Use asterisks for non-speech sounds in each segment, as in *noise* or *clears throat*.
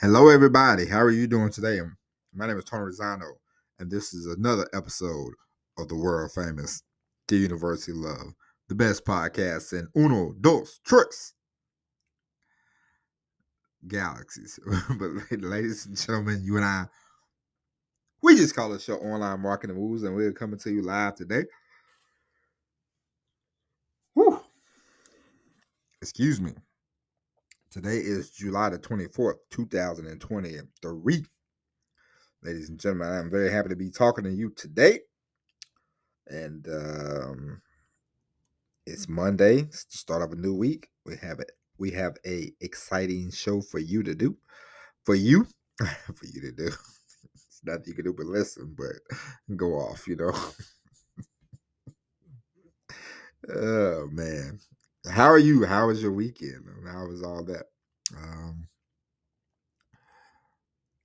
Hello, everybody. How are you doing today? Um, my name is Tony Rosano, and this is another episode of the world famous The University Love, the best podcast in uno, dos, tres galaxies. *laughs* but, ladies and gentlemen, you and I, we just call the show Online Marketing Moves, and we're coming to you live today. Whew. Excuse me. Today is July the 24th, 2023. Ladies and gentlemen, I'm very happy to be talking to you today. And um, it's Monday, it's the start of a new week. We have it. We have a exciting show for you to do. For you, *laughs* for you to do. it's nothing you can do but listen, but go off, you know. *laughs* oh man. How are you? How was your weekend? How was all that? Um,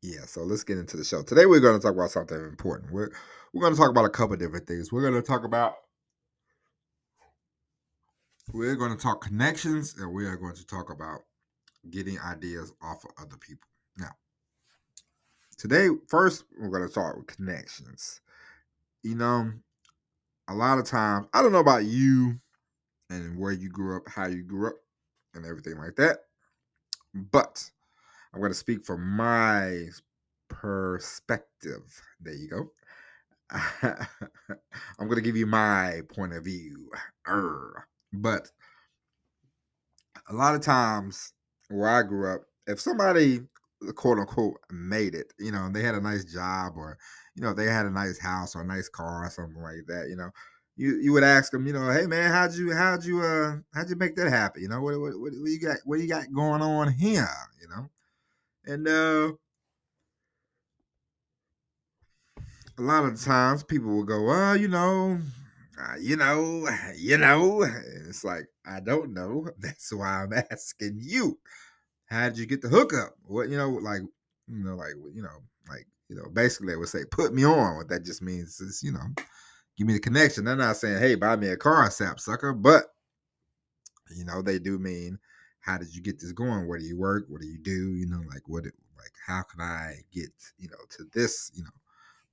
yeah, so let's get into the show. Today we're going to talk about something important. We're we're going to talk about a couple different things. We're going to talk about we're going to talk connections and we are going to talk about getting ideas off of other people. Now, today first we're going to start with connections. You know, a lot of times, I don't know about you and where you grew up, how you grew up, and everything like that. But I'm going to speak from my perspective. There you go. *laughs* I'm going to give you my point of view. But a lot of times where I grew up, if somebody quote unquote made it, you know, they had a nice job or, you know, they had a nice house or a nice car or something like that, you know, you you would ask them, you know, hey man, how'd you how'd you uh how'd you make that happen? You know, what what, what, you got what you got going on here? You know, and uh a lot of times people will go, well, you know, uh, you know, you know. And it's like I don't know. *laughs* That's why I'm asking you. How did you get the hookup? What you know, like you know, like you know, like you know, basically, I would say, put me on. What that just means is, you know give me the connection. They're not saying, hey, buy me a car, sap sucker, but you know, they do mean how did you get this going? Where do you work? What do you do? You know, like what like how can I get, you know, to this, you know,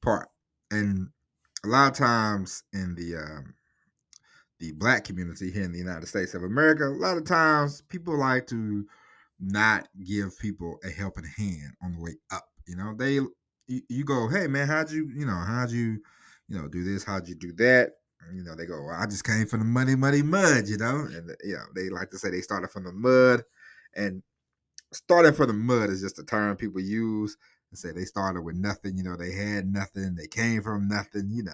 part. And a lot of times in the um the black community here in the United States of America, a lot of times people like to not give people a helping hand on the way up. You know, they you, you go, hey man, how'd you, you know, how'd you you know, do this, how'd you do that? you know, they go, well, I just came from the muddy, muddy mud, you know? And, you know, they like to say they started from the mud. And starting from the mud is just a term people use and say they started with nothing, you know, they had nothing, they came from nothing, you know,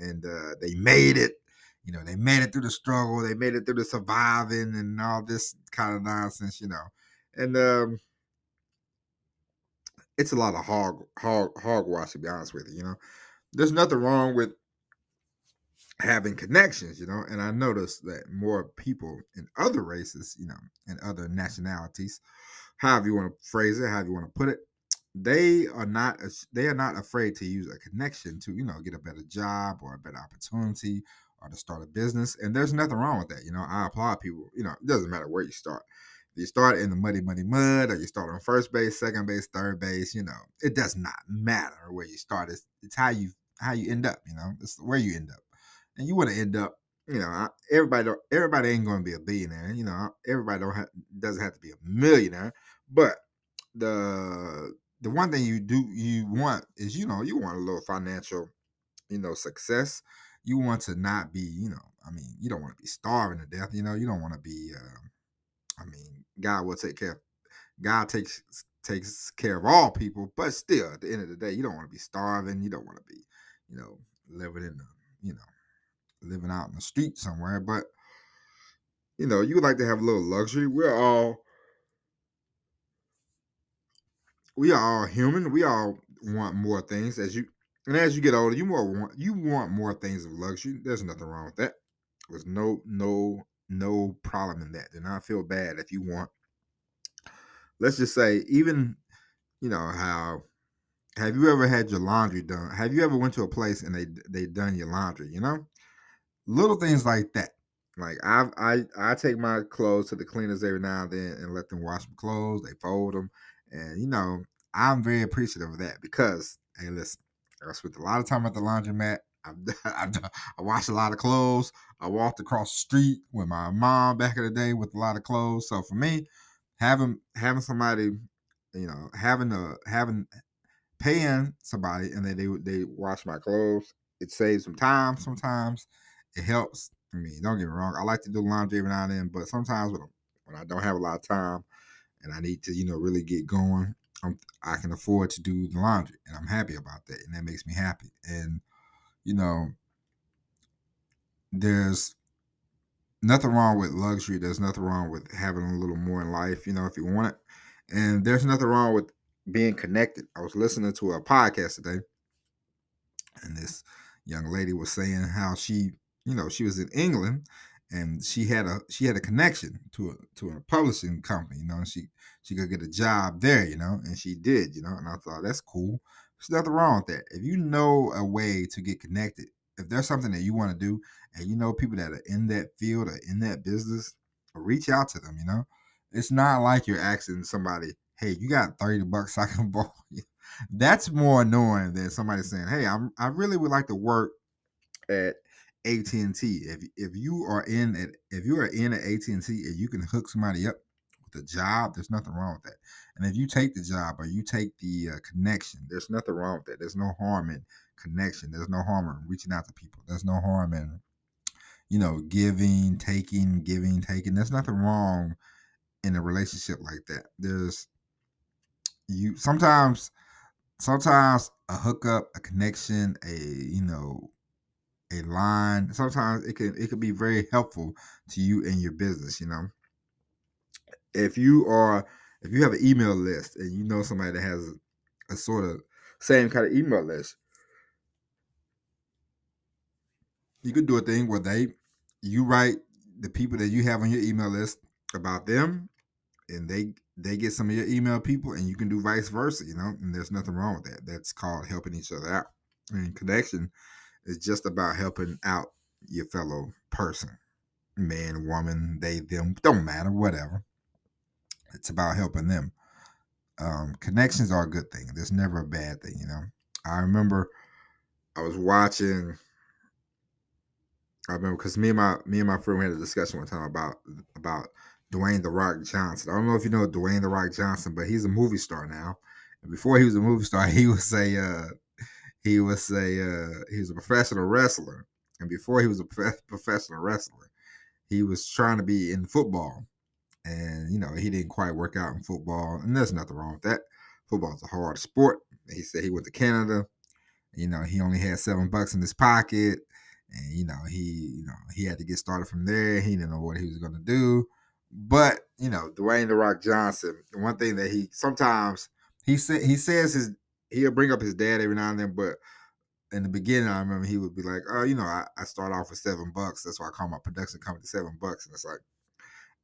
and uh, they made it. You know, they made it through the struggle, they made it through the surviving and all this kind of nonsense, you know. And um, it's a lot of hog hog hogwash to be honest with you, you know there's nothing wrong with having connections, you know. And I noticed that more people in other races, you know, and other nationalities, however you want to phrase it, however you want to put it, they are not they are not afraid to use a connection to you know get a better job or a better opportunity or to start a business. And there's nothing wrong with that, you know. I applaud people. You know, it doesn't matter where you start. You start in the muddy, muddy mud, or you start on first base, second base, third base, you know, it does not matter where you start. It's, it's how you how you end up. You know, it's where you end up, and you want to end up. You know, everybody everybody ain't going to be a billionaire. You know, everybody don't have, doesn't have to be a millionaire, but the the one thing you do you want is you know you want a little financial you know success you want to not be you know i mean you don't want to be starving to death you know you don't want to be uh, i mean god will take care god takes takes care of all people but still at the end of the day you don't want to be starving you don't want to be you know, living in the, you know, living out in the street somewhere. But, you know, you would like to have a little luxury. We're all we are all human. We all want more things as you and as you get older, you more want you want more things of luxury. There's nothing wrong with that. There's no no no problem in that. Do not feel bad if you want. Let's just say, even you know how have you ever had your laundry done? Have you ever went to a place and they they done your laundry? You know, little things like that. Like I I I take my clothes to the cleaners every now and then and let them wash my clothes. They fold them, And you know, I'm very appreciative of that because, hey, listen, I spent a lot of time at the laundromat. I've, *laughs* I've, I washed a lot of clothes. I walked across the street with my mom back in the day with a lot of clothes. So for me, having having somebody, you know, having a having paying somebody and then they they wash my clothes, it saves some time. Sometimes it helps. I mean, don't get me wrong. I like to do laundry every now and then, but sometimes when when I don't have a lot of time and I need to, you know, really get going, I'm, I can afford to do the laundry, and I'm happy about that, and that makes me happy. And you know, there's nothing wrong with luxury. There's nothing wrong with having a little more in life, you know, if you want it. And there's nothing wrong with being connected. I was listening to a podcast today, and this young lady was saying how she, you know, she was in England and she had a she had a connection to a to a publishing company, you know, and she she could get a job there, you know, and she did, you know, and I thought that's cool. There's nothing wrong with that. If you know a way to get connected, if there's something that you want to do, and you know people that are in that field or in that business, reach out to them. You know, it's not like you're asking somebody, "Hey, you got thirty bucks I can *laughs* borrow you." That's more annoying than somebody saying, "Hey, I'm I really would like to work at AT and T. If if you are in at if you are in at AT and T and you can hook somebody up a job, there's nothing wrong with that. And if you take the job or you take the uh, connection, there's nothing wrong with that. There's no harm in connection. There's no harm in reaching out to people. There's no harm in you know giving, taking, giving, taking. There's nothing wrong in a relationship like that. There's you sometimes sometimes a hookup, a connection, a you know a line. Sometimes it can it can be very helpful to you in your business. You know, if you are if you have an email list and you know somebody that has a, sort of same kind of email list, you could do a thing where they you write the people that you have on your email list about them and they they get some of your email people and you can do vice versa you know and there's nothing wrong with that. That's called helping each other out. And connection is just about helping out your fellow person man woman they them don't matter whatever it's about helping them um, connections are a good thing there's never a bad thing you know i remember i was watching I remember because me and my me and my friend we had a discussion one time about about Dwayne the Rock Johnson. I don't know if you know Dwayne the Rock Johnson, but he's a movie star now. And before he was a movie star, *laughs* he was a uh, he was a uh, he was a professional wrestler. And before he was a prof- professional wrestler, he was trying to be in football. And you know he didn't quite work out in football, and there's nothing wrong with that. Football's a hard sport. He said he went to Canada. You know he only had seven bucks in his pocket and you know he you know he had to get started from there. He didn't know what he was to do, but you know Dwayne the Rock Johnson. One thing that he sometimes he said he says his he'll bring up his dad every now and then, but in the beginning, I remember he would be like, "Oh, you know, I, I start off with seven bucks. That's why I call my production company seven bucks." And it's like,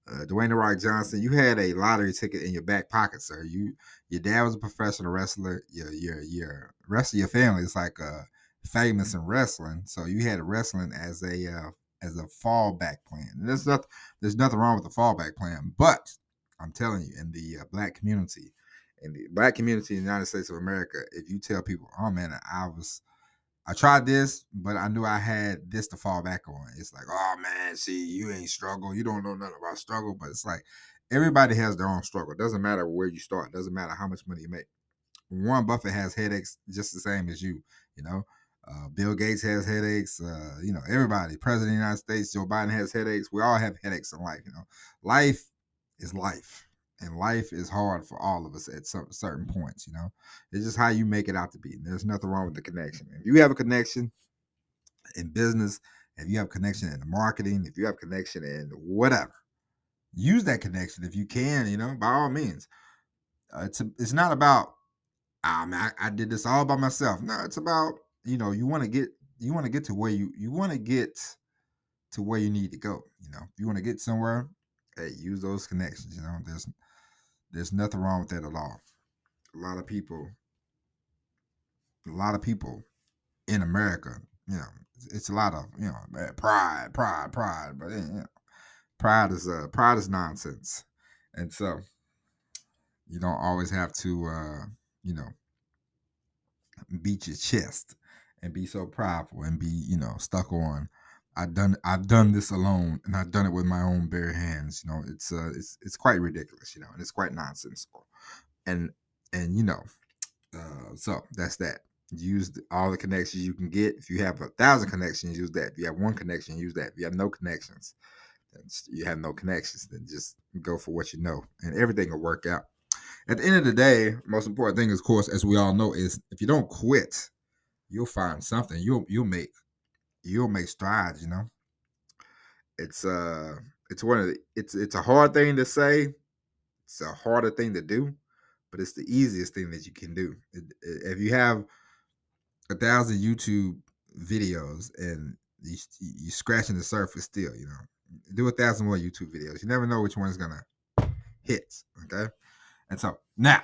uh, Dwayne the Rock Johnson, you had a lottery ticket in your back pocket, sir. You, your dad was a professional wrestler. Your your your rest of your family is like a famous in wrestling, so you had wrestling as a uh, as a fallback plan. And there's nothing there's nothing wrong with the fallback plan, but I'm telling you, in the uh, black community, in the black community in the United States of America, if you tell people, "Oh man, I was." I tried this, but I knew I had this to fall back on. It's like, oh man, see, you ain't struggle. You don't know nothing about struggle. But it's like everybody has their own struggle. It doesn't matter where you start. It doesn't matter how much money you make. Warren Buffett has headaches just the same as you. You know, uh, Bill Gates has headaches. Uh, you know, everybody, President of the United States, Joe Biden has headaches. We all have headaches in life. You know, life is life, and life is hard for all of us at some certain points. You know, it's just how you make it out to be. And there's nothing wrong with the connection. If you have a connection in business, if you have a connection in the marketing, if you have a connection in whatever, use that connection if you can. You know, by all means. Uh, it's a, it's not about man, I, I did this all by myself. No, it's about you know you want to get you want to get to where you you want to get to where you need to go you know if you want to get somewhere hey use those connections you know there's there's nothing wrong with that at all a lot of people a lot of people in america you know it's a lot of you know pride pride pride but you know, pride is uh pride is nonsense and so You don't always have to, uh, you know, beat your chest and be so prideful and be, you know, stuck on. I've done I've done this alone and I've done it with my own bare hands. You know, it's uh it's it's quite ridiculous, you know, and it's quite nonsensical. And and you know, uh so that's that. Use all the connections you can get. If you have a thousand connections, use that. If you have one connection, use that. If you have no connections, then you have no connections, then just go for what you know and everything will work out at the end of the day, most important thing, of course, as we all know, is if you don't quit, you'll find something. You'll you'll make you'll make strides. You know, it's uh it's one of the it's it's a hard thing to say. It's a harder thing to do, but it's the easiest thing that you can do. If you have a thousand YouTube videos and you you're scratching the surface still, you know, do a thousand more YouTube videos. You never know which one is gonna hit. Okay. And so now,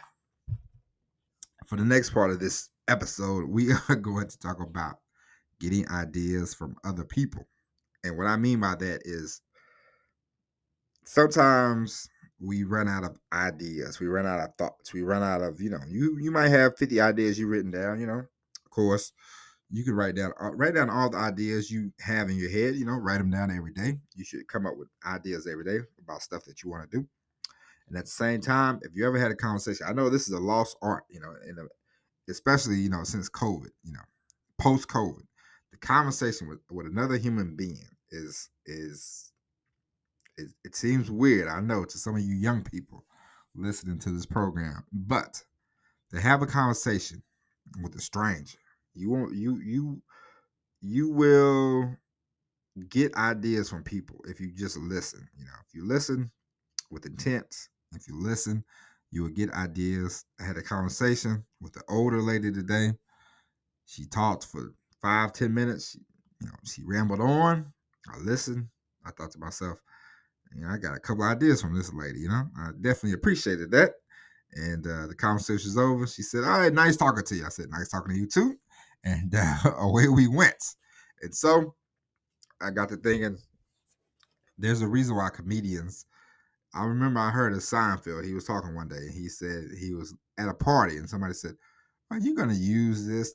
for the next part of this episode, we *laughs* are going to talk about getting ideas from other people. And what I mean by that is sometimes we run out of ideas, we run out of thoughts, we run out of, you know, you you might have 50 ideas you written down, you know. Of course, you can write down uh, write down all the ideas you have in your head, you know, write them down every day. You should come up with ideas every day about stuff that you want to do. And at the same time, if you ever had a conversation, I know this is a lost art, you know, and especially you know since COVID, you know, post COVID, conversation with with another human being is is it, it seems weird. I know to some of you young people listening to this program, but to have a conversation with a stranger, you won't you you you will get ideas from people if you just listen. You know, if you listen with intent, if you listen, you will get ideas. I had a conversation with the older lady today. She talked for five, ten minutes. You know, she rambled on. I listened. I thought to myself, you know, I got a couple ideas from this lady. You know, I definitely appreciated that. And uh, the conversation was over. She said, "All right, nice talking to you." I said, "Nice talking to you too." *laughs* And uh, away we went. And so I got to thinking. There's a reason why comedians I remember I heard a Seinfeld. He was talking one day. And he said he was at a party and somebody said, "Are you going to use this?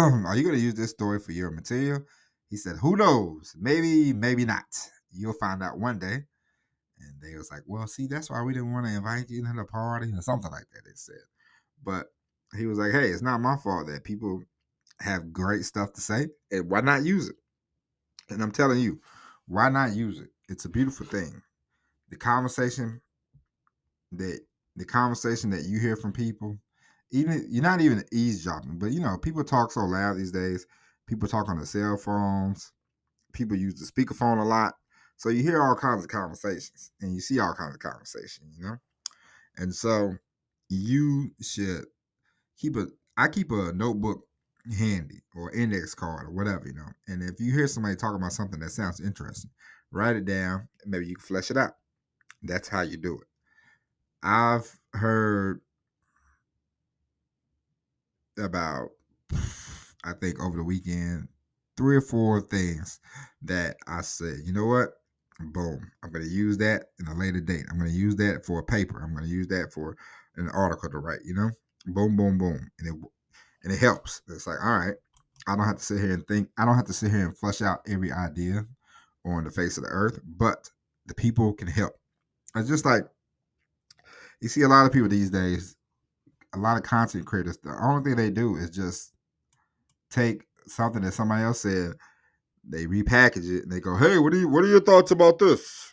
*clears throat* Are you going to use this story for your material?" He said, "Who knows? Maybe, maybe not. You'll find out one day." And they was like, "Well, see, that's why we didn't want to invite you to the party or something like that." They said, but he was like, "Hey, it's not my fault that people have great stuff to say, and why not use it?" And I'm telling you, why not use it? It's a beautiful thing the conversation that the conversation that you hear from people, even you're not even eavesdropping, but you know, people talk so loud these days. People talk on their cell phones. People use the speakerphone a lot. So you hear all kinds of conversations and you see all kinds of conversations, you know? And so you should keep a I keep a notebook handy or index card or whatever, you know. And if you hear somebody talking about something that sounds interesting, write it down. maybe you can flesh it out. That's how you do it. I've heard about, I think over the weekend, three or four things that I said, you know what? Boom. I'm to use that in a later date. I'm to use that for a paper. I'm to use that for an article to write, you know? Boom, boom, boom. And it, and it helps. It's like, all right, I don't have to sit here and think, I don't have to sit here and flush out every idea on the face of the earth, but the people can help. It's just like you see a lot of people these days, a lot of content creators, the only thing they do is just take something that somebody else said, they repackage it and they go, Hey, what are you what are your thoughts about this?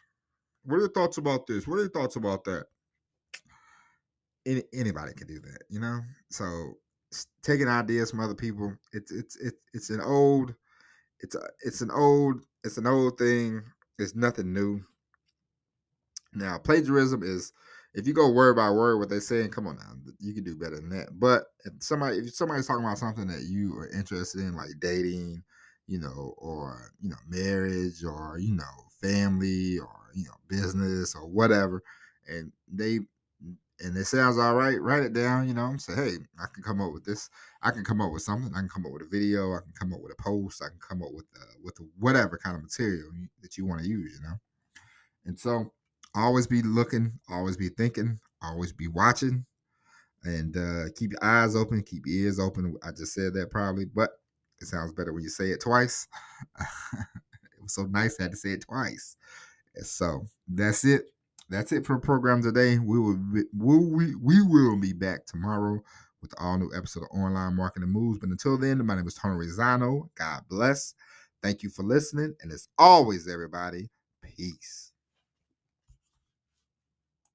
What are your thoughts about this? What are your thoughts about that? Any, anybody can do that, you know? So taking ideas from other people, it's it's it's it's an old it's a it's an old it's an old thing. It's nothing new. Now, plagiarism is if you go word by word what they're saying, come on now, you can do better than that. But if somebody if somebody's talking about something that you are interested in, like dating, you know, or you know, marriage, or you know, family, or you know, business, or whatever, and they and it sounds all right, write it down, you know, say, hey, I can come up with this. I can come up with something. I can come up with a video. I can come up with a post. I can come up with uh, with whatever kind of material that you want to use, you know. And so always be looking, always be thinking, always be watching and uh, keep your eyes open, keep your ears open. I just said that probably, but it sounds better when you say it twice. *laughs* it was so nice I had to say it twice. So that's it. That's it for the program today. We will be, we, we, will be back tomorrow with all new episode of Online Marketing Moves. But until then, my name is Tony Rizano. God bless. Thank you for listening. And as always, everybody, peace.